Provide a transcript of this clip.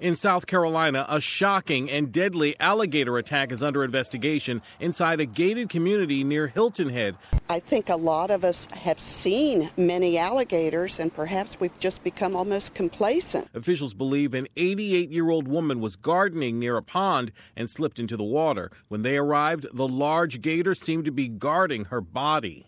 In South Carolina, a shocking and deadly alligator attack is under investigation inside a gated community near Hilton Head. I think a lot of us have seen many alligators and perhaps we've just become almost complacent. Officials believe an 88 year old woman was gardening near a pond and slipped into the water. When they arrived, the large gator seemed to be guarding her body.